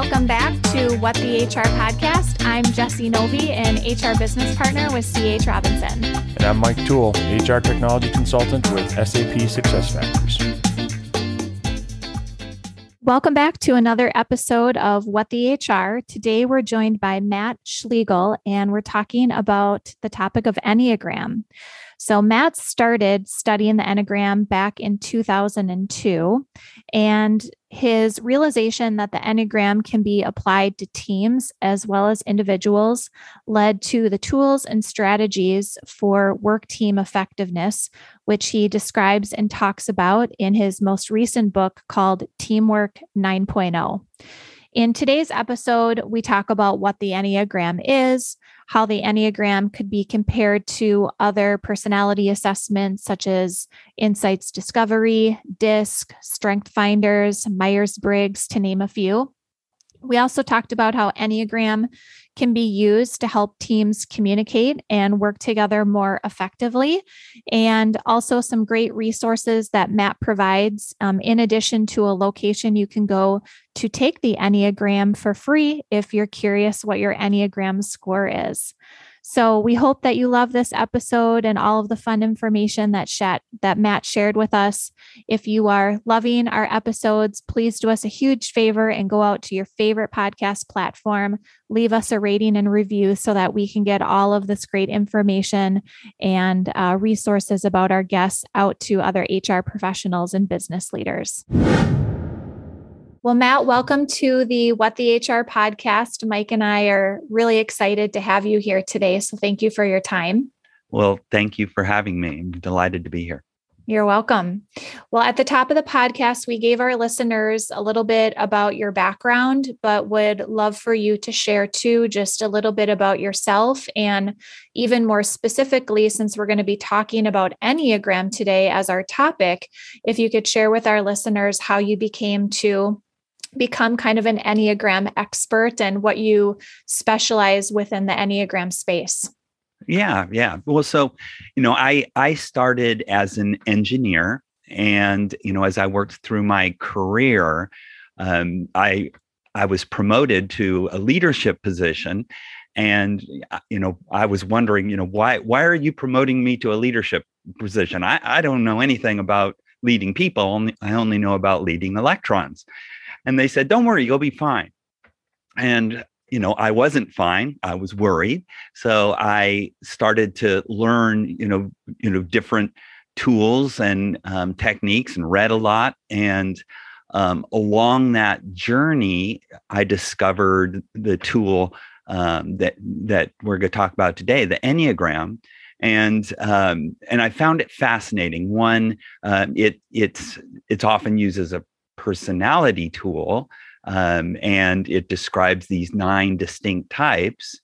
welcome back to What the HR podcast. I'm Jesse Novi, an HR business partner with CH Robinson. And I'm Mike Toole, HR technology consultant with SAP SuccessFactors. Welcome back to another episode of What the HR. Today we're joined by Matt Schlegel, and we're talking about the topic of Enneagram. So, Matt started studying the Enneagram back in 2002, and his realization that the Enneagram can be applied to teams as well as individuals led to the tools and strategies for work team effectiveness, which he describes and talks about in his most recent book called Teamwork 9.0. In today's episode, we talk about what the Enneagram is, how the Enneagram could be compared to other personality assessments such as Insights Discovery, DISC, Strength Finders, Myers Briggs, to name a few. We also talked about how Enneagram can be used to help teams communicate and work together more effectively, and also some great resources that Matt provides. Um, in addition to a location you can go to take the Enneagram for free if you're curious what your Enneagram score is. So we hope that you love this episode and all of the fun information that Shat, that Matt shared with us. If you are loving our episodes, please do us a huge favor and go out to your favorite podcast platform, leave us a rating and review so that we can get all of this great information and uh, resources about our guests out to other HR professionals and business leaders. Well, Matt, welcome to the What the HR podcast. Mike and I are really excited to have you here today. So thank you for your time. Well, thank you for having me. I'm delighted to be here. You're welcome. Well, at the top of the podcast, we gave our listeners a little bit about your background, but would love for you to share too just a little bit about yourself. And even more specifically, since we're going to be talking about Enneagram today as our topic, if you could share with our listeners how you became to become kind of an Enneagram expert and what you specialize within the Enneagram space. Yeah, yeah. Well, so, you know, I I started as an engineer and, you know, as I worked through my career, um, I I was promoted to a leadership position and uh, you know i was wondering you know why why are you promoting me to a leadership position i, I don't know anything about leading people only i only know about leading electrons and they said, don't worry, you'll be fine. And, you know, I wasn't fine. I was worried. So I started to learn, you know, you know, different tools and um, techniques and read a lot. And um, along that journey, I discovered the tool um, that that we're going to talk about today, the Enneagram, and um, and I found it fascinating. One, uh, it it's it's often used as a personality tool, um, and it describes these nine distinct types.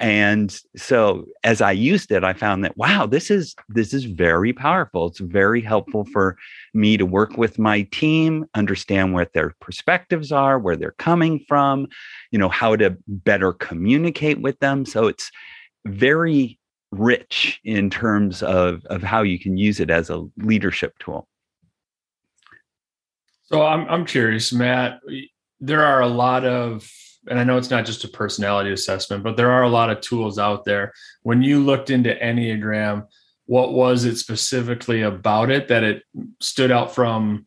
And so as I used it, I found that wow, this is this is very powerful. It's very helpful for me to work with my team, understand what their perspectives are, where they're coming from, you know, how to better communicate with them. So it's very rich in terms of, of how you can use it as a leadership tool. So I'm I'm curious, Matt. There are a lot of, and I know it's not just a personality assessment, but there are a lot of tools out there. When you looked into Enneagram, what was it specifically about it that it stood out from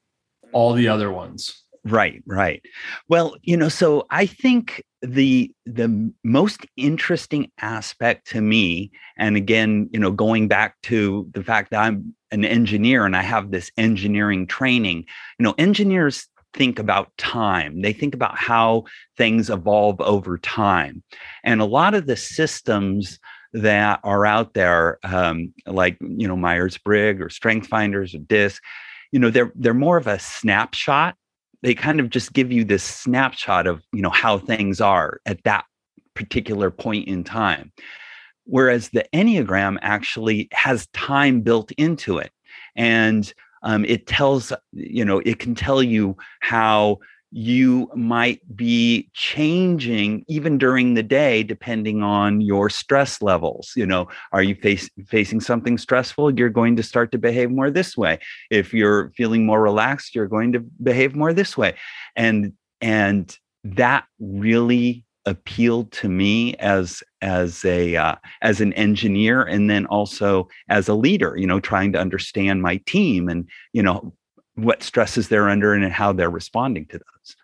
all the other ones? Right, right. Well, you know, so I think the the most interesting aspect to me and again, you know, going back to the fact that I'm an engineer and I have this engineering training, you know, engineers think about time. They think about how things evolve over time. And a lot of the systems that are out there, um, like you know Myers Briggs or Strength Finders or DISC, you know they're they're more of a snapshot they kind of just give you this snapshot of you know how things are at that particular point in time. Whereas the enneagram actually has time built into it. And um, it tells you know it can tell you how you might be changing even during the day depending on your stress levels. You know are you face, facing something stressful you're going to start to behave more this way. If you're feeling more relaxed you're going to behave more this way. And and that really appealed to me as as a uh, as an engineer and then also as a leader you know trying to understand my team and you know what stresses they're under and how they're responding to those.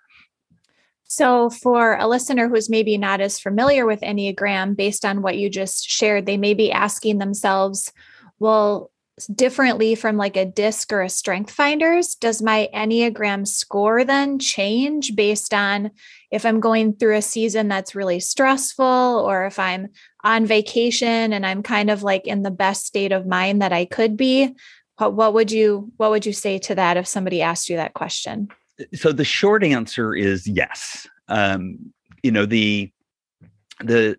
So for a listener who's maybe not as familiar with enneagram based on what you just shared they may be asking themselves well differently from like a disc or a strength finders does my enneagram score then change based on if i'm going through a season that's really stressful or if i'm on vacation and i'm kind of like in the best state of mind that i could be what, what would you what would you say to that if somebody asked you that question so the short answer is yes um, you know the the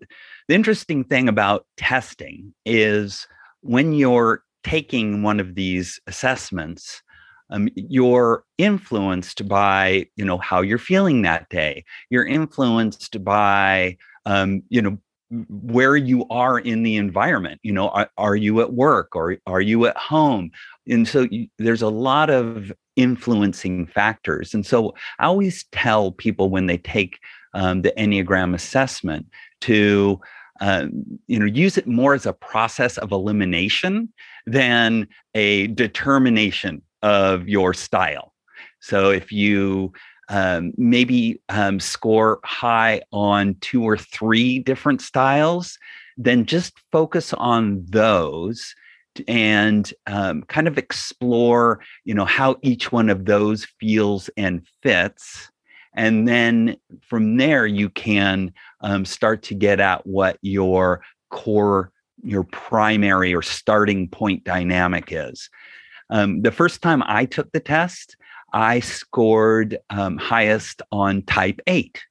the interesting thing about testing is when you're taking one of these assessments, um, you're influenced by you know how you're feeling that day. You're influenced by um, you know where you are in the environment you know are, are you at work or are you at home and so you, there's a lot of influencing factors and so i always tell people when they take um, the enneagram assessment to uh, you know use it more as a process of elimination than a determination of your style. So if you um, maybe um, score high on two or three different styles, then just focus on those and um, kind of explore, you know, how each one of those feels and fits. And then from there, you can um, start to get at what your core your primary or starting point dynamic is. Um, the first time I took the test, I scored um, highest on type 8.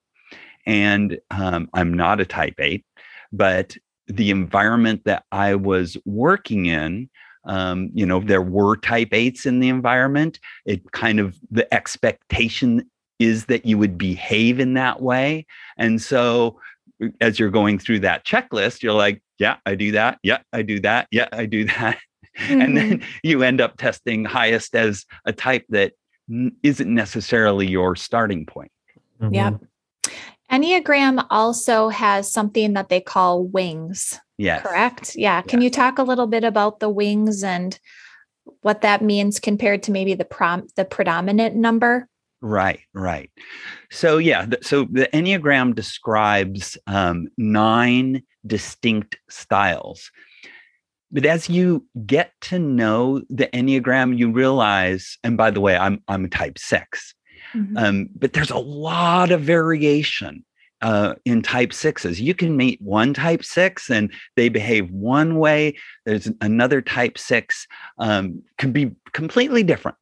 And um, I'm not a type 8, but the environment that I was working in, um, you know, there were type 8s in the environment. It kind of, the expectation is that you would behave in that way. And so as you're going through that checklist, you're like, yeah, I do that. Yeah, I do that. Yeah, I do that. Mm-hmm. And then you end up testing highest as a type that isn't necessarily your starting point. Mm-hmm. Yeah. Enneagram also has something that they call wings. Yes. Correct? Yeah. Can you talk a little bit about the wings and what that means compared to maybe the prom the predominant number? Right, right. So yeah, th- so the Enneagram describes um, nine distinct styles. But as you get to know the Enneagram, you realize, and by the way, I'm I'm a type 6 mm-hmm. um, but there's a lot of variation uh, in type sixes. You can meet one type six and they behave one way. There's another type six um, can be completely different.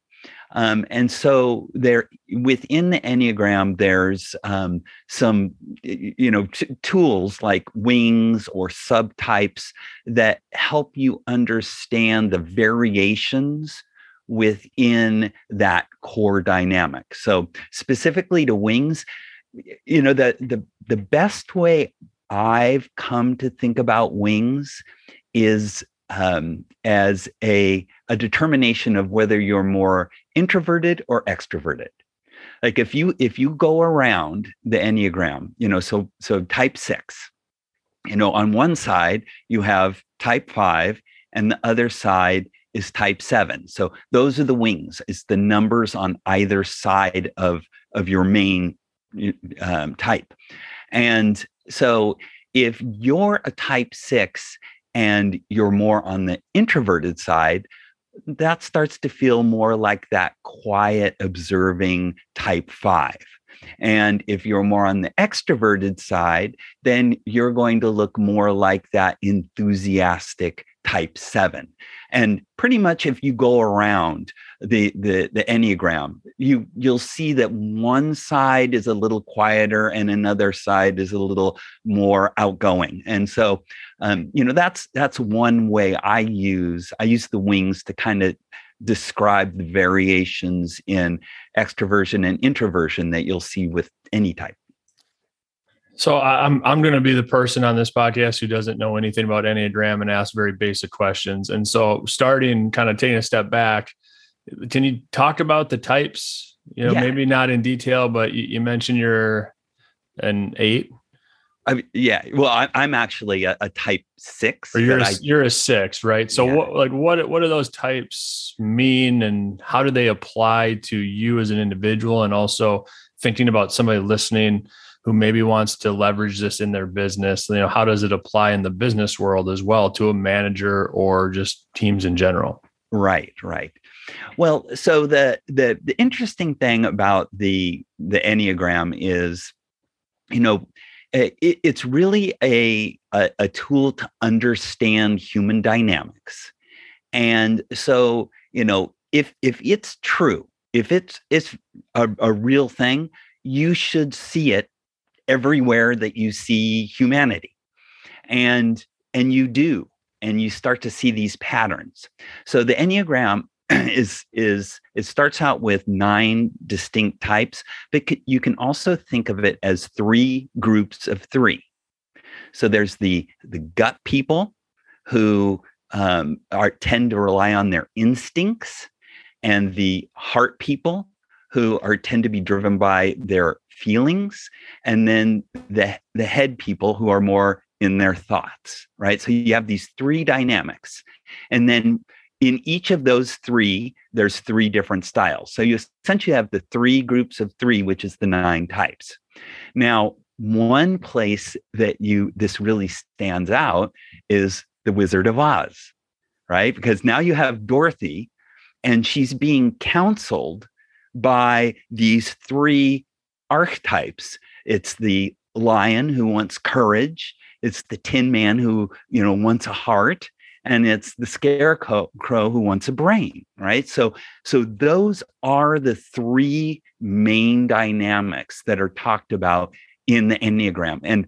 Um, and so there within the Enneagram, there's um, some you know t- tools like wings or subtypes that help you understand the variations within that core dynamic. So specifically to wings, you know the the the best way I've come to think about wings is um, as a, a determination of whether you're more introverted or extroverted. Like if you if you go around the enneagram you know so so type 6 you know on one side you have type 5 and the other side is type 7 so those are the wings it's the numbers on either side of of your main um, type. And so if you're a type 6 and you're more on the introverted side, that starts to feel more like that quiet, observing type five. And if you're more on the extroverted side, then you're going to look more like that enthusiastic type seven. And pretty much if you go around the, the, the Enneagram, you, you'll see that one side is a little quieter and another side is a little more outgoing. And so, um, you know, that's, that's one way I use, I use the wings to kind of describe the variations in extroversion and introversion that you'll see with any type. So I'm I'm going to be the person on this podcast who doesn't know anything about Enneagram and ask very basic questions. And so starting kind of taking a step back, can you talk about the types? You know, yeah. maybe not in detail, but you, mentioned you're an eight. I mean, yeah. Well, I, I'm actually a, a type six. Or you're but a, I- you're a six, right? So Yeah. what like what what do those types mean, and how do they apply to you as an individual, and also thinking about somebody listening who maybe wants to leverage this in their business? You know, how does it apply in the business world as well to a manager or just teams in general? Right, right. Well, so the the the interesting thing about the the Enneagram is, you know, it, it's really a, a a tool to understand human dynamics, and so you know, if if it's true, if it's it's a, a real thing, you should see it everywhere that you see humanity, and and you do, and you start to see these patterns. So the Enneagram is is it starts out with nine distinct types, but you can also think of it as three groups of three. So there's the the gut people who um, are tend to rely on their instincts, and the heart people who are tend to be driven by their feelings, and then the the head people who are more in their thoughts. Right. So you have these three dynamics, and then in each of those three, there's three different styles. So you essentially have the three groups of three, which is the nine types. Now, one place that you this really stands out is the Wizard of Oz, right? Because now you have Dorothy, and she's being counseled by these three archetypes. It's the lion who wants courage. It's the tin man who, you know, wants a heart and it's the scarecrow who wants a brain right? So so those are the three main dynamics that are talked about in the enneagram. And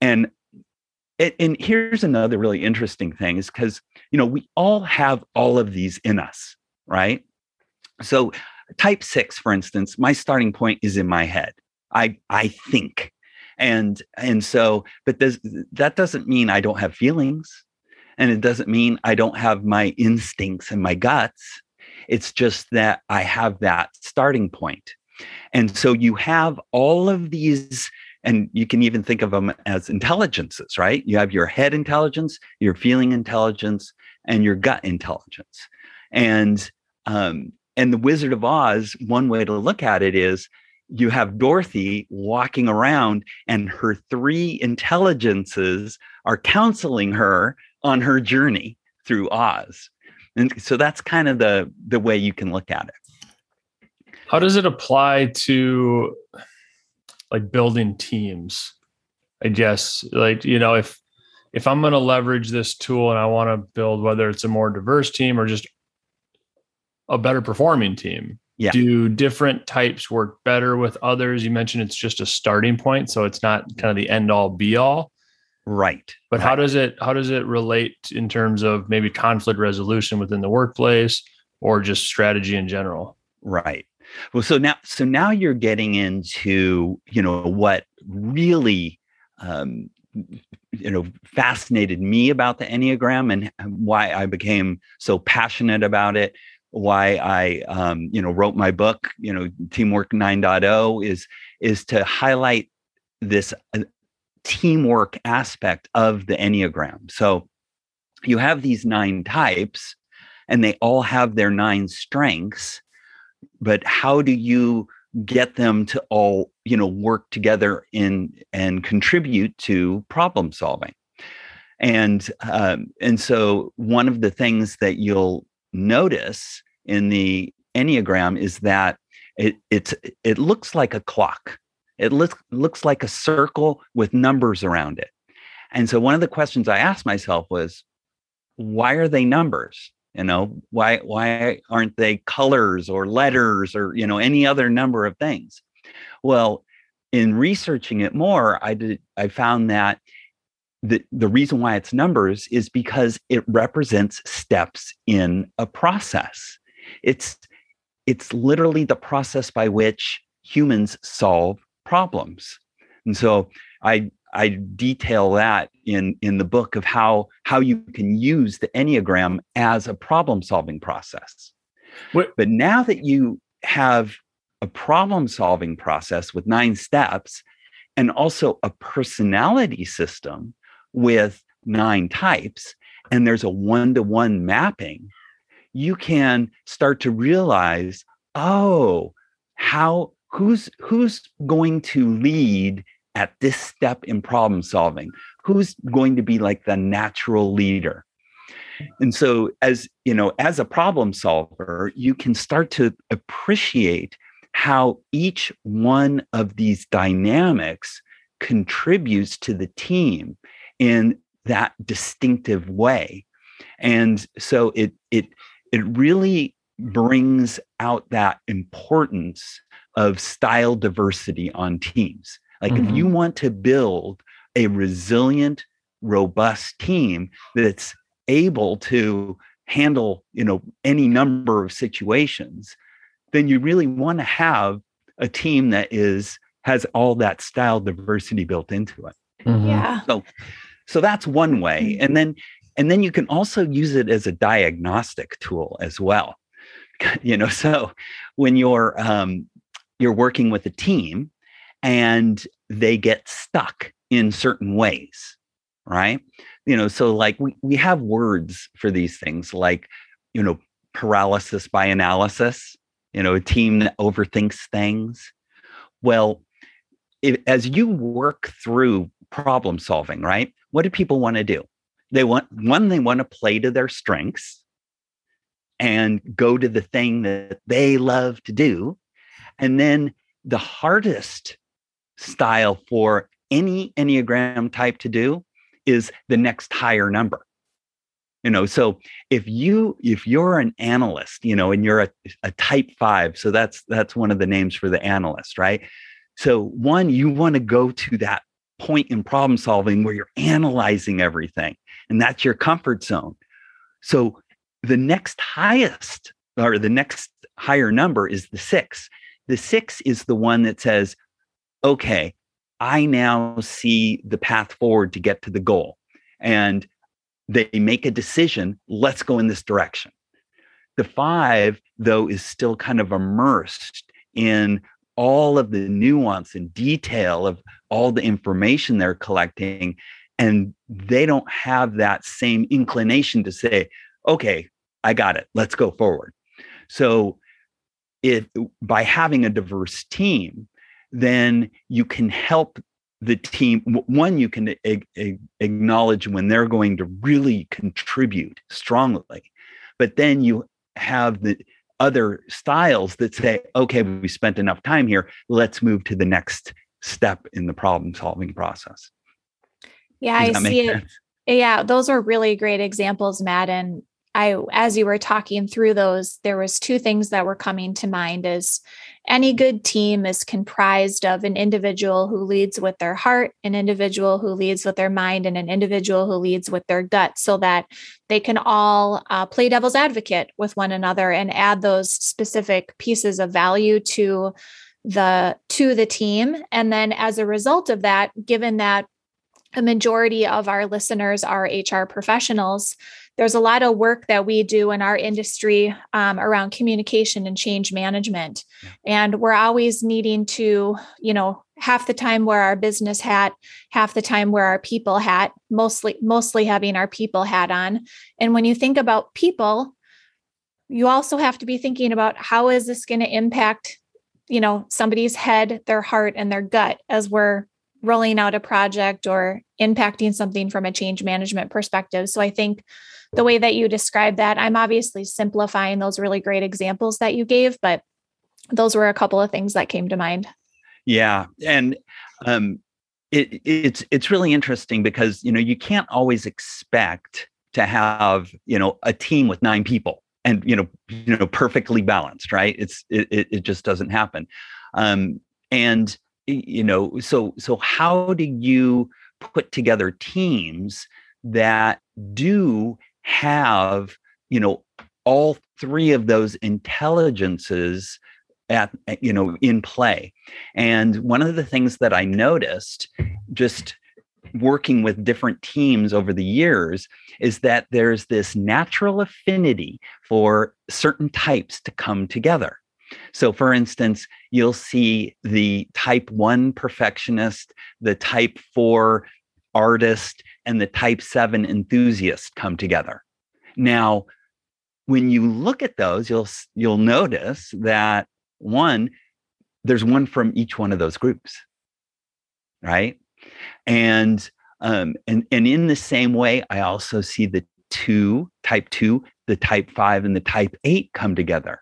and and, here's another really interesting thing is because you know we all have all of these in us right? So type 6 for instance my starting point is in my head. I i think. And and so but this, that doesn't mean i don't have feelings and it doesn't mean I don't have my instincts and my guts. It's just that I have that starting point. And so you have all of these, and you can even think of them as intelligences, right? You have your head intelligence, your feeling intelligence, and your gut intelligence. And um, and the Wizard of Oz, one way to look at it is you have Dorothy walking around, and her three intelligences are counseling her on her journey through Oz. And so that's kind of the the way you can look at it. How does it apply to like building teams? I guess like you know if if I'm going to leverage this tool and I want to build whether it's a more diverse team or just a better performing team. Yeah. Do different types work better with others? You mentioned it's just a starting point, so it's not kind of the end all be all. Right. But how does it how does it relate in terms of maybe conflict resolution within the workplace or just strategy in general? Right. Well, so now, so now you're getting into, you know, what really, um, you know, fascinated me about the Enneagram and why I became so passionate about it. Why I, um, you know, wrote my book, you know, Teamwork 9.0 is is to highlight this uh, teamwork aspect of the Enneagram. So you have these nine types, and they all have their nine strengths but how do you get them to all you know work together in and contribute to problem solving and um, and so one of the things that you'll notice in the enneagram is that it it's it looks like a clock it looks looks like a circle with numbers around it. And so one of the questions i asked myself was why are they numbers? You know why why aren't they colors or letters or you know any other number of things? Well in researching it more i did i found that the, the reason why it's numbers is because it represents steps in a process. It's it's literally the process by which humans solve problems and so i I detail that in in the book of how how you can use the enneagram as a problem solving process. What- But now that you have a problem solving process with nine steps and also a personality system with nine types, and there's a one to one mapping, you can start to realize, oh, how who's who's going to lead at this step in problem solving? Who's going to be like the natural leader? And so as you know as a problem solver you can start to appreciate how each one of these dynamics contributes to the team in that distinctive way. And so it it it really brings out that importance of style diversity on teams like mm-hmm. if you mm-hmm. want to build a resilient robust team that's able to handle you know any number of situations then you really want to have a team that is has all that style diversity built into it mm-hmm. yeah so so that's one way mm-hmm. and then and then you can also use it as a diagnostic tool as well you know so when you're um, you're working with a team and they get stuck in certain ways right? You know so like we, we have words for these things like you know paralysis by analysis you know a team that overthinks things. Well if, as you work through problem solving right what do people want to do? They want one they want to play to their strengths and go to the thing that they love to do and then the hardest style for any enneagram type to do is the next higher number. You know so if you if you're an analyst you know and you're a, a type five so that's that's one of the names for the analyst right? So one you want to go to that point in problem solving where you're analyzing everything and that's your comfort zone. So the next highest or the next higher number is the six the six is the one that says okay I now see the path forward to get to the goal. And they make a decision, let's go in this direction. The five, though, is still kind of immersed in all of the nuance and detail of all the information they're collecting. And they don't have that same inclination to say, okay, I got it, let's go forward. So, if by having a diverse team, then you can help the team one you can a- a- acknowledge when they're going to really contribute strongly but then you have the other styles that say okay we spent enough time here let's move to the next step in the problem solving process yeah i see it sense? yeah those are really great examples matt and I as you were talking through those there was two things that were coming to mind is any good team is comprised of an individual who leads with their heart, an individual who leads with their mind, and an individual who leads with their gut so that they can all uh, play devil's advocate with one another and add those specific pieces of value to the to the team. And then as a result of that given that a majority of our listeners are HR professionals. There's a lot of work that we do in our industry um, around communication and change management. And we're always needing to you know half the time wear our business hat half the time wear our people hat mostly mostly having our people hat on. And when you think about people you also have to be thinking about how is this going to impact you know somebody's head their heart and their gut as we're rolling out a project or impacting something from a change management perspective so i think the way that you describe that, I'm obviously simplifying those really great examples that you gave, but those were a couple of things that came to mind. Yeah. And um, it, it's it's really interesting because you know you can't always expect to have you know a team with nine people and you know you know perfectly balanced right it's it, it just doesn't happen um and you know so so how do you put together teams that do have you know all three of those intelligences at eh, you know in play? And one of the things that i noticed just working with different teams over the years is that there's this natural affinity for certain types to come together So, for instance, you'll see the type one perfectionist, the type four artist, and the type seven enthusiast come together. Now, when you look at those, you'll you'll notice that one, there's one from each one of those groups, right? And um, and and in the same way, I also see the two type two, the type five, and the type eight come together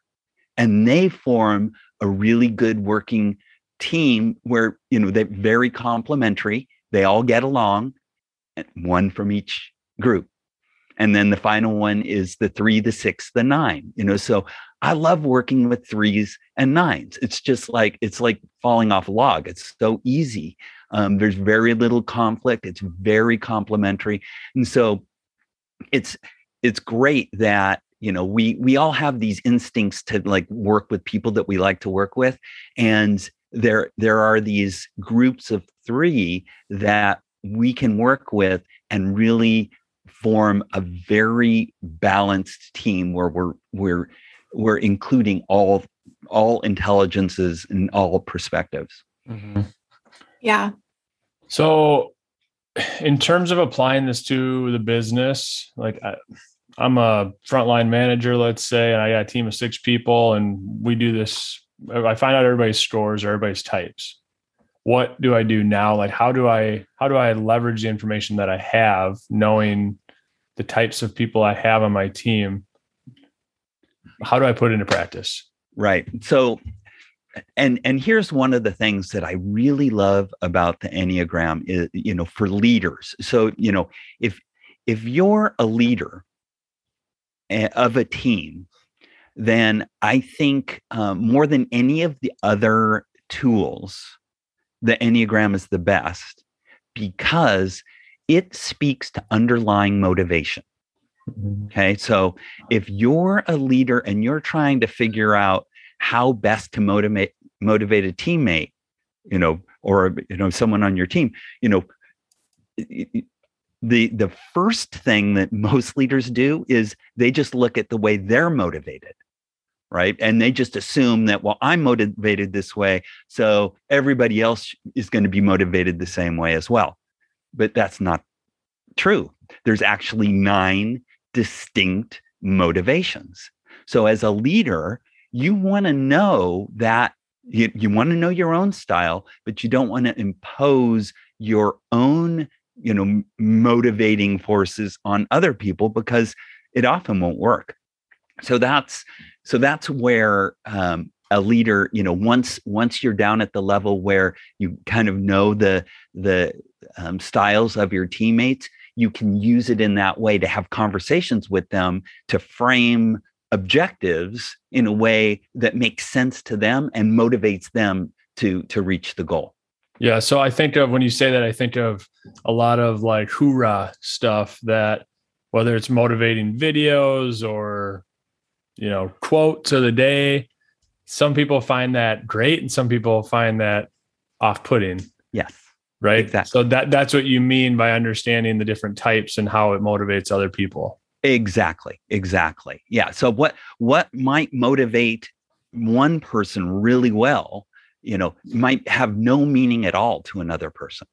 and they form a really good working team where you know they're very complementary. They all get along one from each group. And then the final one is the three the six the nine you know? So i love working with threes and nines. It's just like it's like falling off a log. It's so easy. Um, there's very little conflict. It's very complementary. And so it's it's great that you know we we all have these instincts to like work with people that we like to work with and there there are these groups of 3 that we can work with and really form a very balanced team where we're we're we're including all all intelligences and all perspectives mm-hmm. yeah so in terms of applying this to the business like I, I'm a frontline manager, let's say, and I got a team of six people, and we do this. I find out everybody's scores or everybody's types. What do I do now? Like, how do I how do I leverage the information that I have, knowing the types of people I have on my team? How do I put it into practice? Right. So, and and here's one of the things that I really love about the Enneagram is, you know, for leaders. So, you know, if if you're a leader of a team, then I think um, more than any of the other tools, the Enneagram is the best because it speaks to underlying motivation. Mm-hmm. Okay. So if you're a leader and you're trying to figure out how best to motivate motivate a teammate, you know, or you know, someone on your team, you know, the the first thing that most leaders do is they just look at the way they're motivated right? And they just assume that well i'm motivated this way so everybody else is going to be motivated the same way as well. But that's not true. There's actually nine distinct motivations. So as a leader you want to know that you, you want to know your own style but you don't want to impose your own you know motivating forces on other people because it often won't work. So that's so that's where um, a leader you know once once you're down at the level where you kind of know the the um, styles of your teammates you can use it in that way to have conversations with them to frame objectives in a way that makes sense to them and motivates them to to reach the goal yeah. So I think of when you say that, I think of a lot of like hoorah stuff that whether it's motivating videos or, you know, quotes of the day, some people find that great and some people find that off putting. Yes. Right. Exactly. So that that's what you mean by understanding the different types and how it motivates other people. Exactly. Exactly. Yeah. So what what might motivate one person really well you know might have no meaning at all to another person.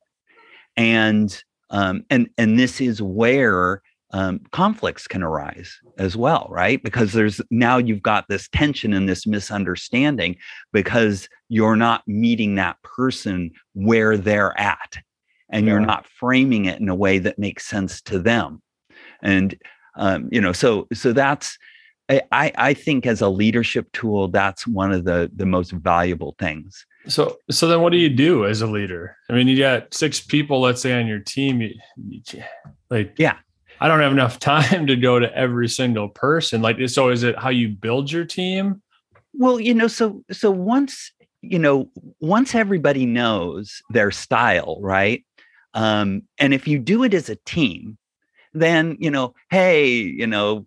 And um, and and this is where um, conflicts can arise as well right? Because there's now you've got this tension and this misunderstanding because you're not meeting that person where they're at. And yeah. you're not framing it in a way that makes sense to them. And um, you know so so that's I, I think as a leadership tool, that's one of the the most valuable things. So so then what do you do as a leader? I mean, you got six people, let's say, on your team. You, you, like, yeah, I don't have enough time to go to every single person. Like, so is it how you build your team? Well, you know, so so once you know, once everybody knows their style, right? Um, and if you do it as a team, then you know, hey, you know,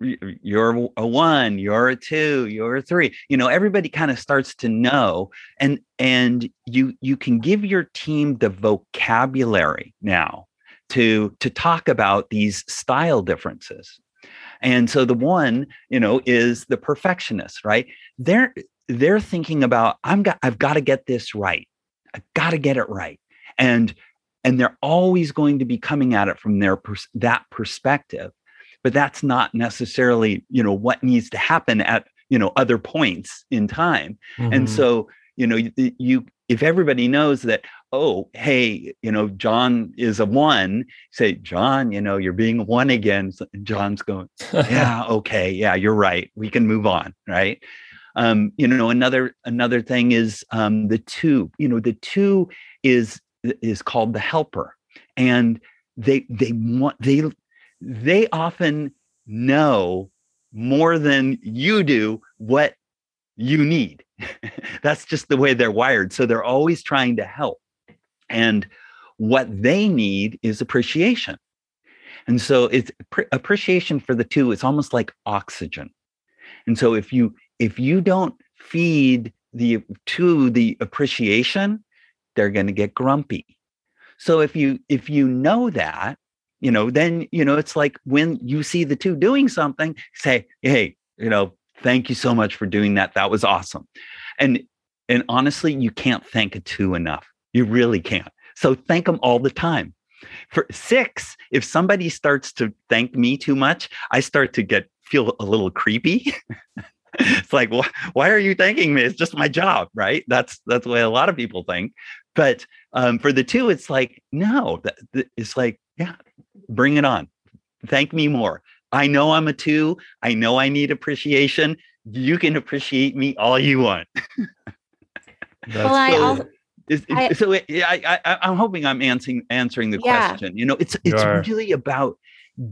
you're a one you're a two you're a three you know everybody kind of starts to know and and you you can give your team the vocabulary now to to talk about these style differences. And so the one you know is the perfectionist right? They're they're thinking about i'm got i've got to get this right. I've got to get it right. And and they're always going to be coming at it from their that perspective but that's not necessarily you know what needs to happen at you know other points in time mm-hmm. and so you know you, you if everybody knows that oh hey you know john is a one say john you know you're being one again john's going yeah okay yeah you're right we can move on right um you know another another thing is um the two you know the two is is called the helper and they they want they they often know more than you do what you need. That's just the way they're wired. So they're always trying to help. And what they need is appreciation. And so it's appreciation for the two, it's almost like oxygen. And so if you if you don't feed the two the appreciation, they're going to get grumpy. So if you if you know that, you know, then you know it's like when you see the two doing something, say, "Hey, you know, thank you so much for doing that. That was awesome." And and honestly, you can't thank a two enough. You really can't. So thank them all the time. For six, if somebody starts to thank me too much, I start to get feel a little creepy. it's like, why, why are you thanking me? It's just my job, right? That's that's the way a lot of people think. But um, for the two, it's like, no, that, it's like, yeah, bring it on. Thank me more. I know I'm a two. I know I need appreciation. You can appreciate me all you want. well, I, also, I, so it, I, I, I'm hoping I'm answering answering the yeah. question. You know, it's it's really about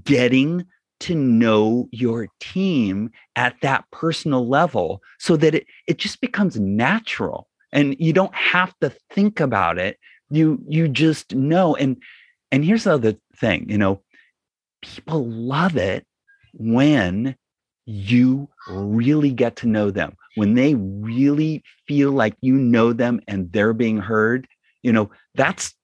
getting to know your team at that personal level so that it it just becomes natural and you don't have to think about it you you just know and and here's how the other thing you know? People love it when you really get to know them when they really feel like you know them and they're being heard you know? That's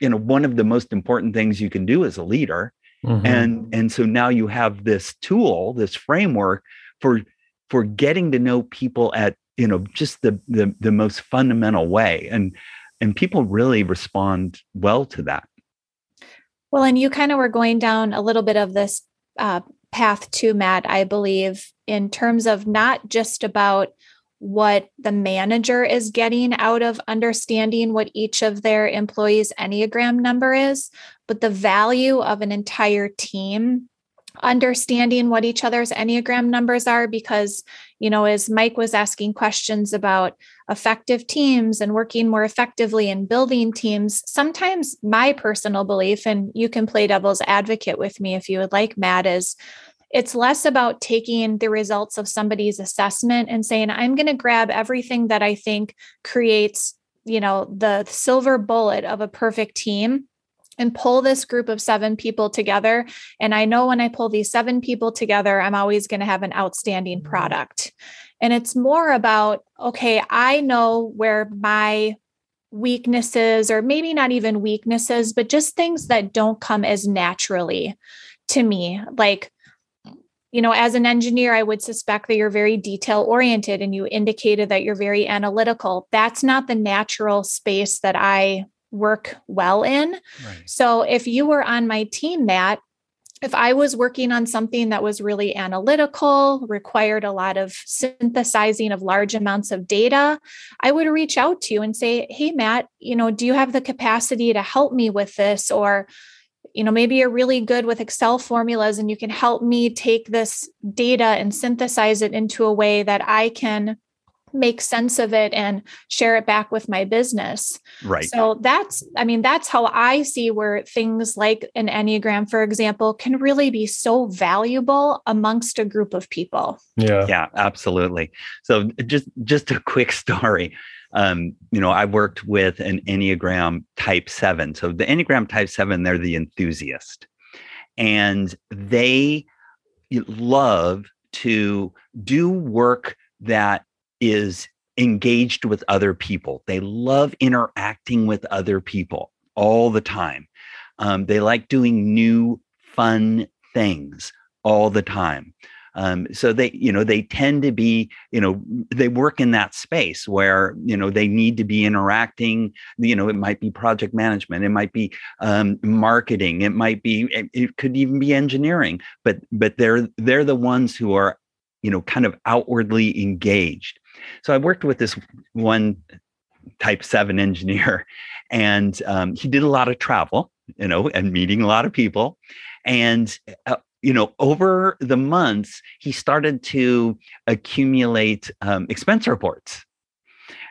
you know one of the most important things you can do as a leader. Mm-hmm. and and so now you have this tool this framework for for getting to know people at you know just the the, the most fundamental way. And and people really respond well to that well and you kind of were going down a little bit of this uh, path to matt i believe in terms of not just about what the manager is getting out of understanding what each of their employees enneagram number is but the value of an entire team understanding what each other's enneagram numbers are because you know as mike was asking questions about effective teams and working more effectively and building teams sometimes my personal belief and you can play devil's advocate with me if you would like matt is it's less about taking the results of somebody's assessment and saying i'm going to grab everything that i think creates you know the silver bullet of a perfect team and pull this group of seven people together. And I know when I pull these seven people together, I'm always going to have an outstanding mm-hmm. product. And it's more about, okay, I know where my weaknesses, or maybe not even weaknesses, but just things that don't come as naturally to me. Like, you know, as an engineer, I would suspect that you're very detail oriented and you indicated that you're very analytical. That's not the natural space that I work well in. Right. So if you were on my team, Matt, if I was working on something that was really analytical, required a lot of synthesizing of large amounts of data, I would reach out to you and say, Hey, Matt, you know, do you have the capacity to help me with this? Or, you know, maybe you're really good with Excel formulas and you can help me take this data and synthesize it into a way that I can make sense of it and share it back with my business. Right. So that's, I mean, that's how I see where things like an Enneagram, for example, can really be so valuable amongst a group of people. Yeah. Yeah, absolutely. So just just a quick story. Um, you know, I worked with an Enneagram type seven. So the Enneagram type seven, they're the enthusiast. And they love to do work that is engaged with other people. They love interacting with other people all the time. Um, they like doing new, fun things all the time. Um, so they, you know, they tend to be, you know, they work in that space where, you know, they need to be interacting. You know, it might be project management, it might be um, marketing, it might be, it, it could even be engineering. But but they're they're the ones who are, you know, kind of outwardly engaged. So I worked with this one type seven engineer, and um, he did a lot of travel, you know, and meeting a lot of people. And uh, you know, over the months, he started to accumulate um, expense reports.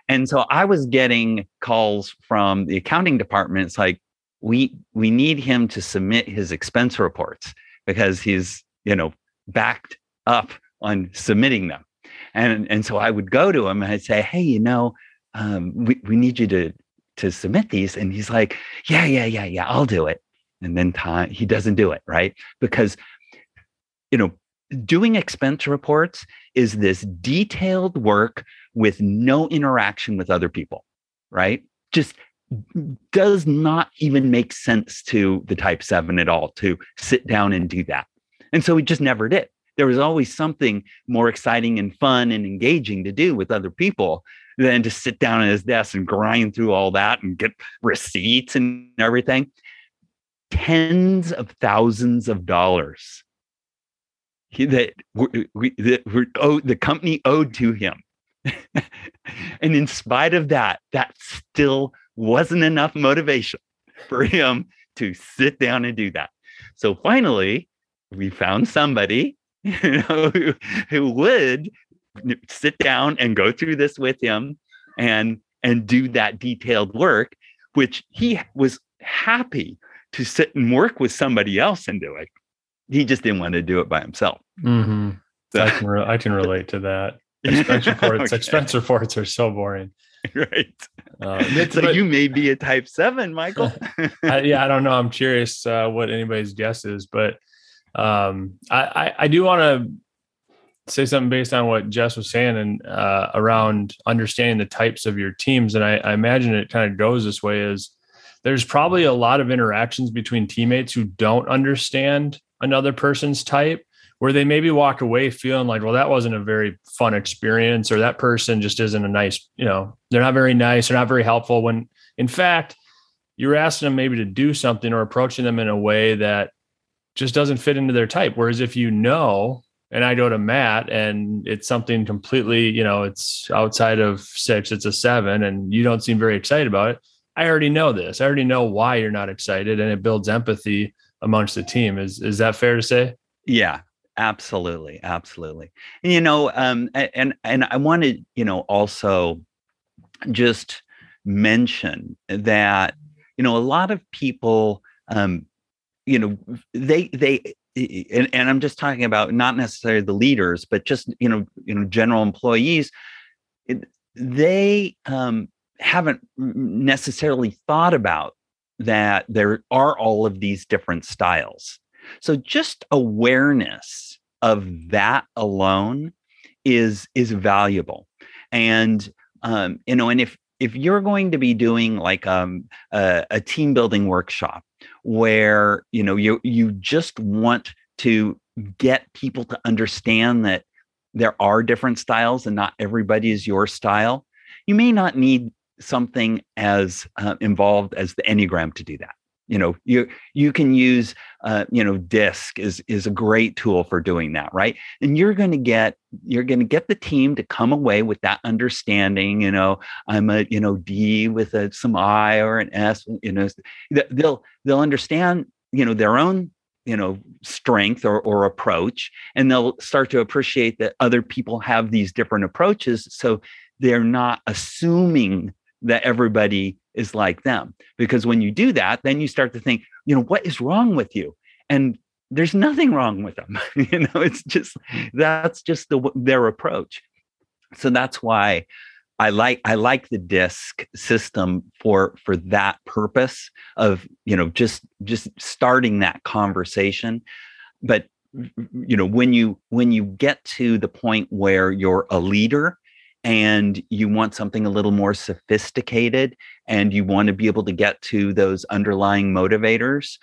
And so I was getting calls from the accounting department. It's like, we we need him to submit his expense reports because he's, you know, backed up on submitting them. And and so I would go to him and I'd say, hey, you know, um, we, we need you to to submit these. And he's like, yeah, yeah, yeah, yeah, I'll do it. And then time he doesn't do it, right? Because you know, doing expense reports is this detailed work with no interaction with other people, right? Just does not even make sense to the type 7 at all to sit down and do that. And so he just never did. There was always something more exciting and fun and engaging to do with other people than to sit down at his desk and grind through all that and get receipts and everything. Tens of thousands of dollars that, that oh, the company owed to him. and in spite of that, that still wasn't enough motivation for him to sit down and do that. So finally, we found somebody you know, who, who would sit down and go through this with him and and do that detailed work, which he was happy to sit and work with somebody else and do it he just didn't want to do it by himself. Mm-hmm. So, I can re- I can relate to that. Expense reports, okay. expense reports are so boring. Right. Uh, so but, you may be a type seven, Michael. I, yeah, I don't know. I'm curious uh, what anybody's guess is, but um, I, I, I do want to say something based on what Jess was saying and uh, around understanding the types of your teams. And I, I imagine it kind of goes this way: is there's probably a lot of interactions between teammates who don't understand another person's type where they maybe walk away feeling like, well, that wasn't a very fun experience, or that person just isn't a nice, you know, they're not very nice, they're not very helpful. When in fact, you're asking them maybe to do something or approaching them in a way that just doesn't fit into their type. Whereas if you know, and I go to Matt and it's something completely, you know, it's outside of six, it's a seven, and you don't seem very excited about it. I already know this. I already know why you're not excited, and it builds empathy amongst the team. Is is that fair to say? Yeah, absolutely, absolutely. And, you know, um, and and I wanted, you know, also just mention that you know a lot of people, um, you know, they they. And, and I'm just talking about not necessarily the leaders, but just you know, you know, general employees. They um, haven't necessarily thought about that there are all of these different styles. So just awareness of that alone is is valuable. And um, you know, and if if you're going to be doing like um, a, a team building workshop where you know you you just want to get people to understand that there are different styles and not everybody is your style you may not need something as uh, involved as the enneagram to do that you know you you can use uh, you know disc is is a great tool for doing that right? And you're going to get you're going to get the team to come away with that understanding you know i'm a you know d with a some i or an s you know they'll they'll understand you know their own you know strength or, or approach and they'll start to appreciate that other people have these different approaches so they're not assuming that everybody is like them. Because when you do that, then you start to think, you know, what is wrong with you? And there's nothing wrong with them. you know, it's just that's just the, their approach. So that's why I like I like the disc system for for that purpose of you know just just starting that conversation. But you know when you when you get to the point where you're a leader and you want something a little more sophisticated and you want to be able to get to those underlying motivators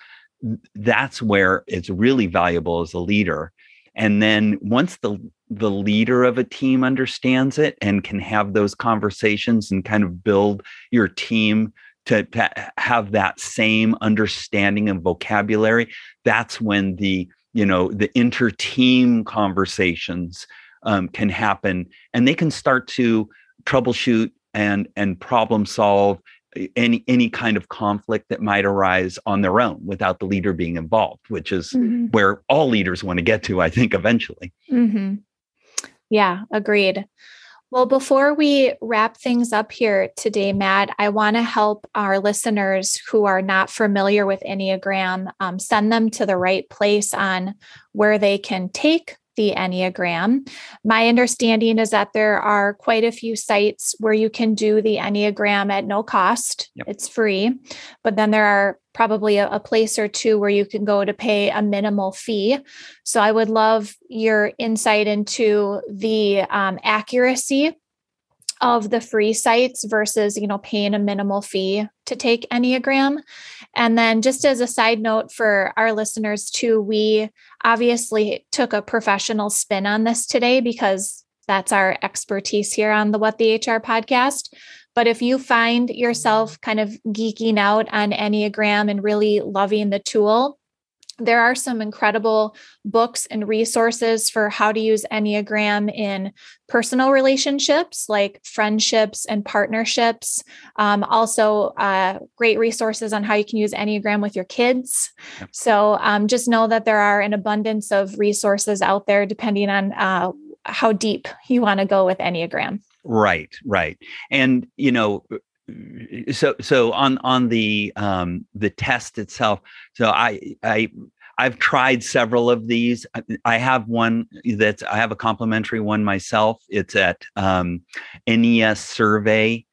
that's where it's really valuable as a leader. And then once the the leader of a team understands it and can have those conversations and kind of build your team to, to have that same understanding and vocabulary that's when the you know the inter-team conversations um, can happen and they can start to troubleshoot and and problem solve any any kind of conflict that might arise on their own without the leader being involved which is mm-hmm. where all leaders want to get to i think eventually mm-hmm. yeah agreed well before we wrap things up here today matt i want to help our listeners who are not familiar with enneagram um, send them to the right place on where they can take the Enneagram. My understanding is that there are quite a few sites where you can do the Enneagram at no cost, yep. it's free. But then there are probably a, a, place or two where you can go to pay a minimal fee. So I would love your insight into the um, accuracy of the free sites versus you know paying a minimal fee to take enneagram. And then just as a side note for our listeners too we obviously took a professional spin on this today because that's our expertise here on the what the hr podcast. But if you find yourself kind of geeking out on enneagram and really loving the tool there are some incredible books and resources for how to use Enneagram in personal relationships like friendships and partnerships. Um, also, uh, great resources on how you can use Enneagram with your kids. Yep. So um, just know that there are an abundance of resources out there depending on uh, how deep you want to go with Enneagram. Right, right. And, you know, so so on on the um the test itself so i i I've tried several of these. I have one that I have a complimentary one myself. It's at um, nessurvey.com.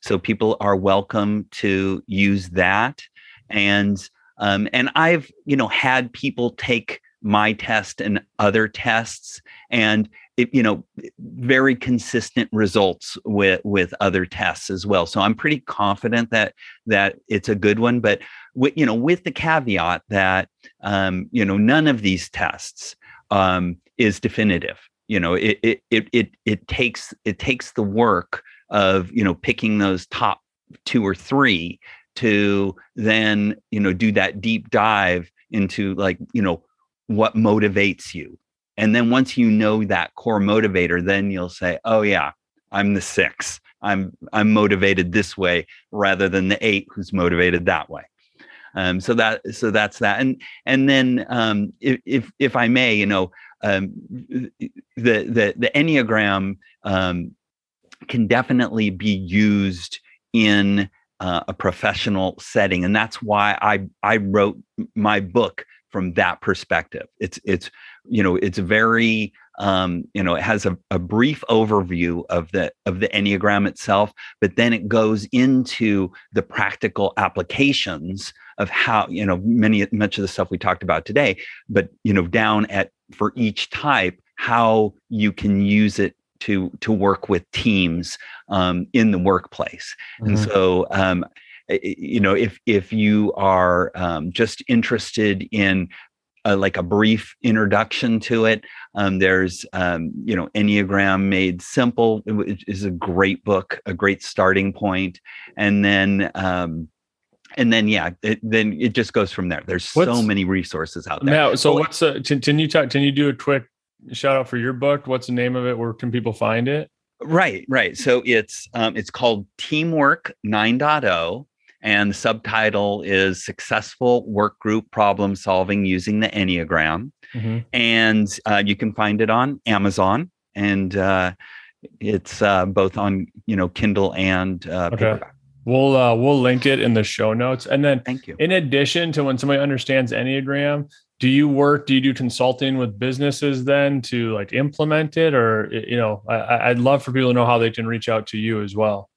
So people are welcome to use that. And um, and I've you know had people take my test and other tests, and it, you know very consistent results with with other tests as well. So i'm pretty confident that that it's a good one but with you know with the caveat that um, you know none of these tests um, is definitive. You know it, it it it it takes it takes the work of you know picking those top two or three to then you know do that deep dive into like you know what motivates you and then once you know that core motivator, then you'll say, "Oh yeah, I'm the six. I'm I'm motivated this way rather than the eight who's motivated that way." Um, so that so that's that. And and then um, if, if if I may, you know, um, the the the enneagram um, can definitely be used in uh, a professional setting, and that's why I I wrote my book from that perspective. It's it's you know it's very um, you know it has a, a brief overview of the of the enneagram itself, but then it goes into the practical applications of how you know many much of the stuff we talked about today, but you know down at for each type how you can use it to to work with teams um, in the workplace, mm-hmm. and so. Um, you know if if you are um, just interested in uh, like a brief introduction to it um, there's um, you know enneagram made simple which is a great book a great starting point. And then um, and then yeah it, then it just goes from there. There's what's, so many resources out there. Now so well, what's uh, can, can you talk can you do a quick shout out for your book? What's the name of it? Where can people find it? Right right. So it's um, it's called teamwork 9.0 and the subtitle is Successful Work Group Problem Solving Using the Enneagram. Mm-hmm. And uh, you can find it on Amazon. And uh, it's uh, both on you know Kindle and uh, okay. paperback. We'll uh, we'll link it in the show notes. And then thank you. In addition to when somebody understands Enneagram, do you work? Do you do consulting with businesses then to like implement it, or you know, I, I'd love for people to know how they can reach out to you as well.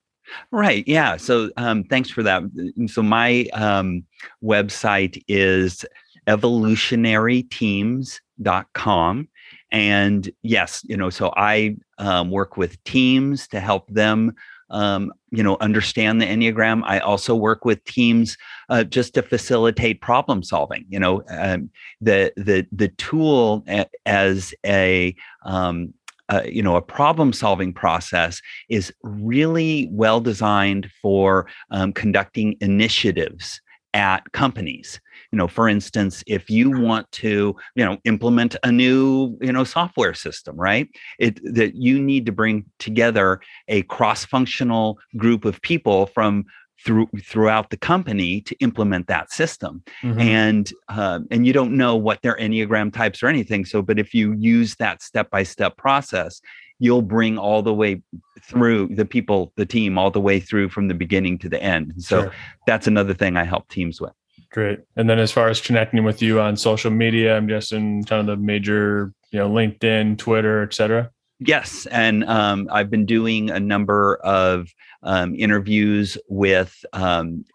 Right. Yeah. So um, thanks for that. So my um, website is evolutionaryteams.com. And yes, you know, so I um, work with teams to help them um, you know understand the enneagram i also work with teams uh, just to facilitate problem solving you know um, the the the tool as a um, uh, you know a problem solving process is really well designed for um, conducting initiatives at companies. You know for instance if you want to you know implement a new you know software system right? It that you need to bring together a cross functional group of people from through throughout the company to implement that system mm-hmm. and uh, and you don't know what their enneagram types or anything so but if you use that step by step process you'll bring all the way through the people, the team, all the way through from the beginning to the end. So sure. that's another thing I help teams with. Great. And then as far as connecting with you on social media, I'm guessing kind of the major, you know, LinkedIn, Twitter, et cetera. Yes, and um, I've been doing a number of um, interviews with um,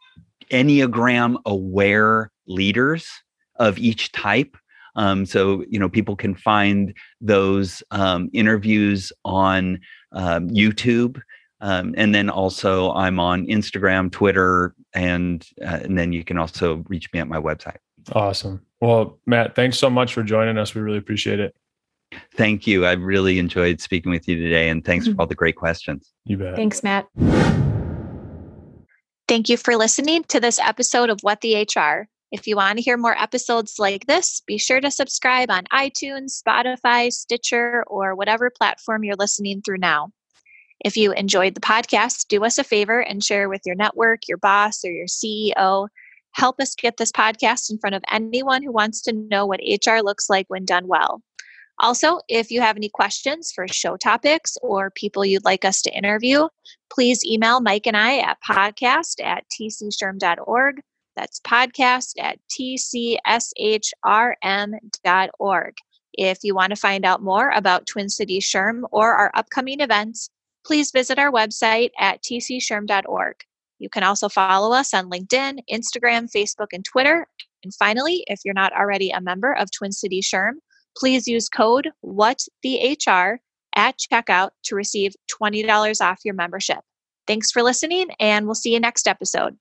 Enneagram aware leaders of each type. Um, so you know people can find those um, interviews on um, YouTube, um, and then also I'm on Instagram, Twitter, and uh, and then you can also reach me at my website. Awesome. Well, Matt, thanks so much for joining us. We really appreciate it. Thank you. I really enjoyed speaking with you today, and thanks for mm. all the great questions. You bet. Thanks, Matt. Thank you for listening to this episode of What the HR. If you want to hear more episodes like this, be sure to subscribe on iTunes, Spotify, Stitcher, or whatever platform you're listening through now. If you enjoyed the podcast, do us a favor and share with your network, your boss, or your CEO. Help us get this podcast in front of anyone who wants to know what HR looks like when done well. Also, if you have any questions for show topics or people you'd like us to interview, please email Mike and I at podcast at tcshrm.org that's podcast at tcshrm.org. If you want to find out more about Twin Cities SHRM or our upcoming events, please visit our website at tcshrm.org. You can also follow us on LinkedIn, Instagram, Facebook, and Twitter. And finally, if you're not already a member of Twin Cities SHRM, please use code WhatTheHR at checkout to receive $20 off your membership. Thanks for listening, and we'll see you next episode.